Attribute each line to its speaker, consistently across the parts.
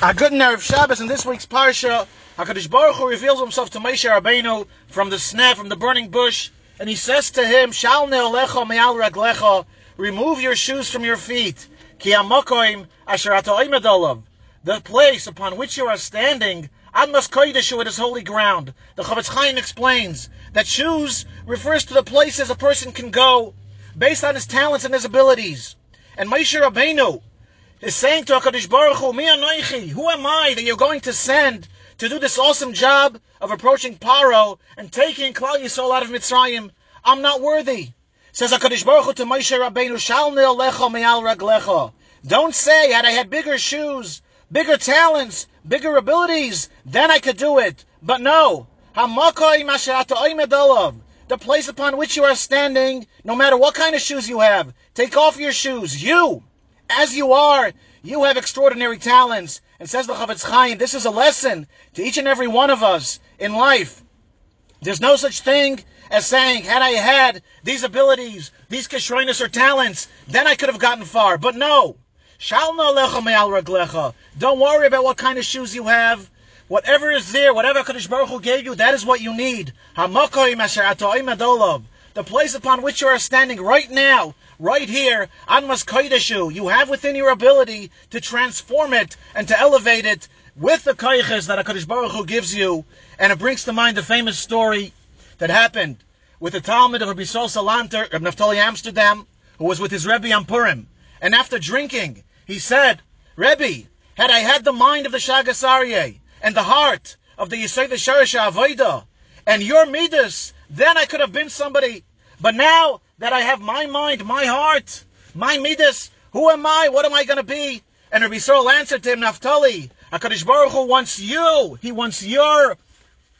Speaker 1: A good nerve Shabbos in this week's parsha, Hakadosh Baruch Hu reveals himself to Moshe Rabbeinu from the sneh, from the burning bush, and he says to him, "Shal ne'olecha me'al raglecha, remove your shoes from your feet, ki amokoim asher alav, the place upon which you are standing, Admas Koideshu, it is holy ground. The Chofetz Chaim explains that shoes refers to the places a person can go based on his talents and his abilities. And Moshe Rabbeinu, is saying to HaKadosh Baruch Hu, Mi anoichi, who am I that you're going to send to do this awesome job of approaching Paro and taking Klal Yisrael out of Mitzrayim? I'm not worthy. Says HaKadosh Baruch Hu to Moshe Rabbeinu, Shal ne'alecha me'al raglecha. Don't say, had I had bigger shoes, bigger talents, bigger abilities, then I could do it. But no. The place upon which you are standing, no matter what kind of shoes you have, take off your shoes. You! As you are, you have extraordinary talents. And says the Chofetz Chaim, this is a lesson to each and every one of us in life. There's no such thing as saying, had I had these abilities, these kishroinus or talents, then I could have gotten far. But no. Don't worry about what kind of shoes you have. Whatever is there, whatever Kadosh Baruch Hu gave you, that is what you need. The place upon which you are standing right now, right here, Admas Koideshu, you have within your ability to transform it and to elevate it with the Koiches that HaKadosh Baruch Hu gives you. And it brings to mind the famous story that happened with the Talmud of Rabbi Sol Salanter of Naphtali Amsterdam, who was with his Rebbe on Purim. And after drinking, he said, Rebbe, had I had the mind of the Shagas Aryeh and the heart of the Yesod V'Shoresh HaAvodah and your Midas, then I could have been somebody. But now that I have my mind, my heart, my Midas, who am I? What am I going to be? And Rabbi Yisrael answered to him, Naphtali, HaKadosh Baruch Hu wants you. He wants your,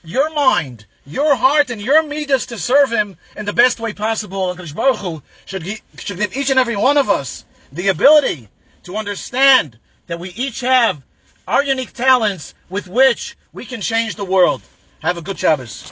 Speaker 1: your mind, your heart, and your midas to serve him in the best way possible. HaKadosh Baruch Hu should, should give each and every one of us the ability to understand that we each have our unique talents with which we can change the world. Have a good Shabbos.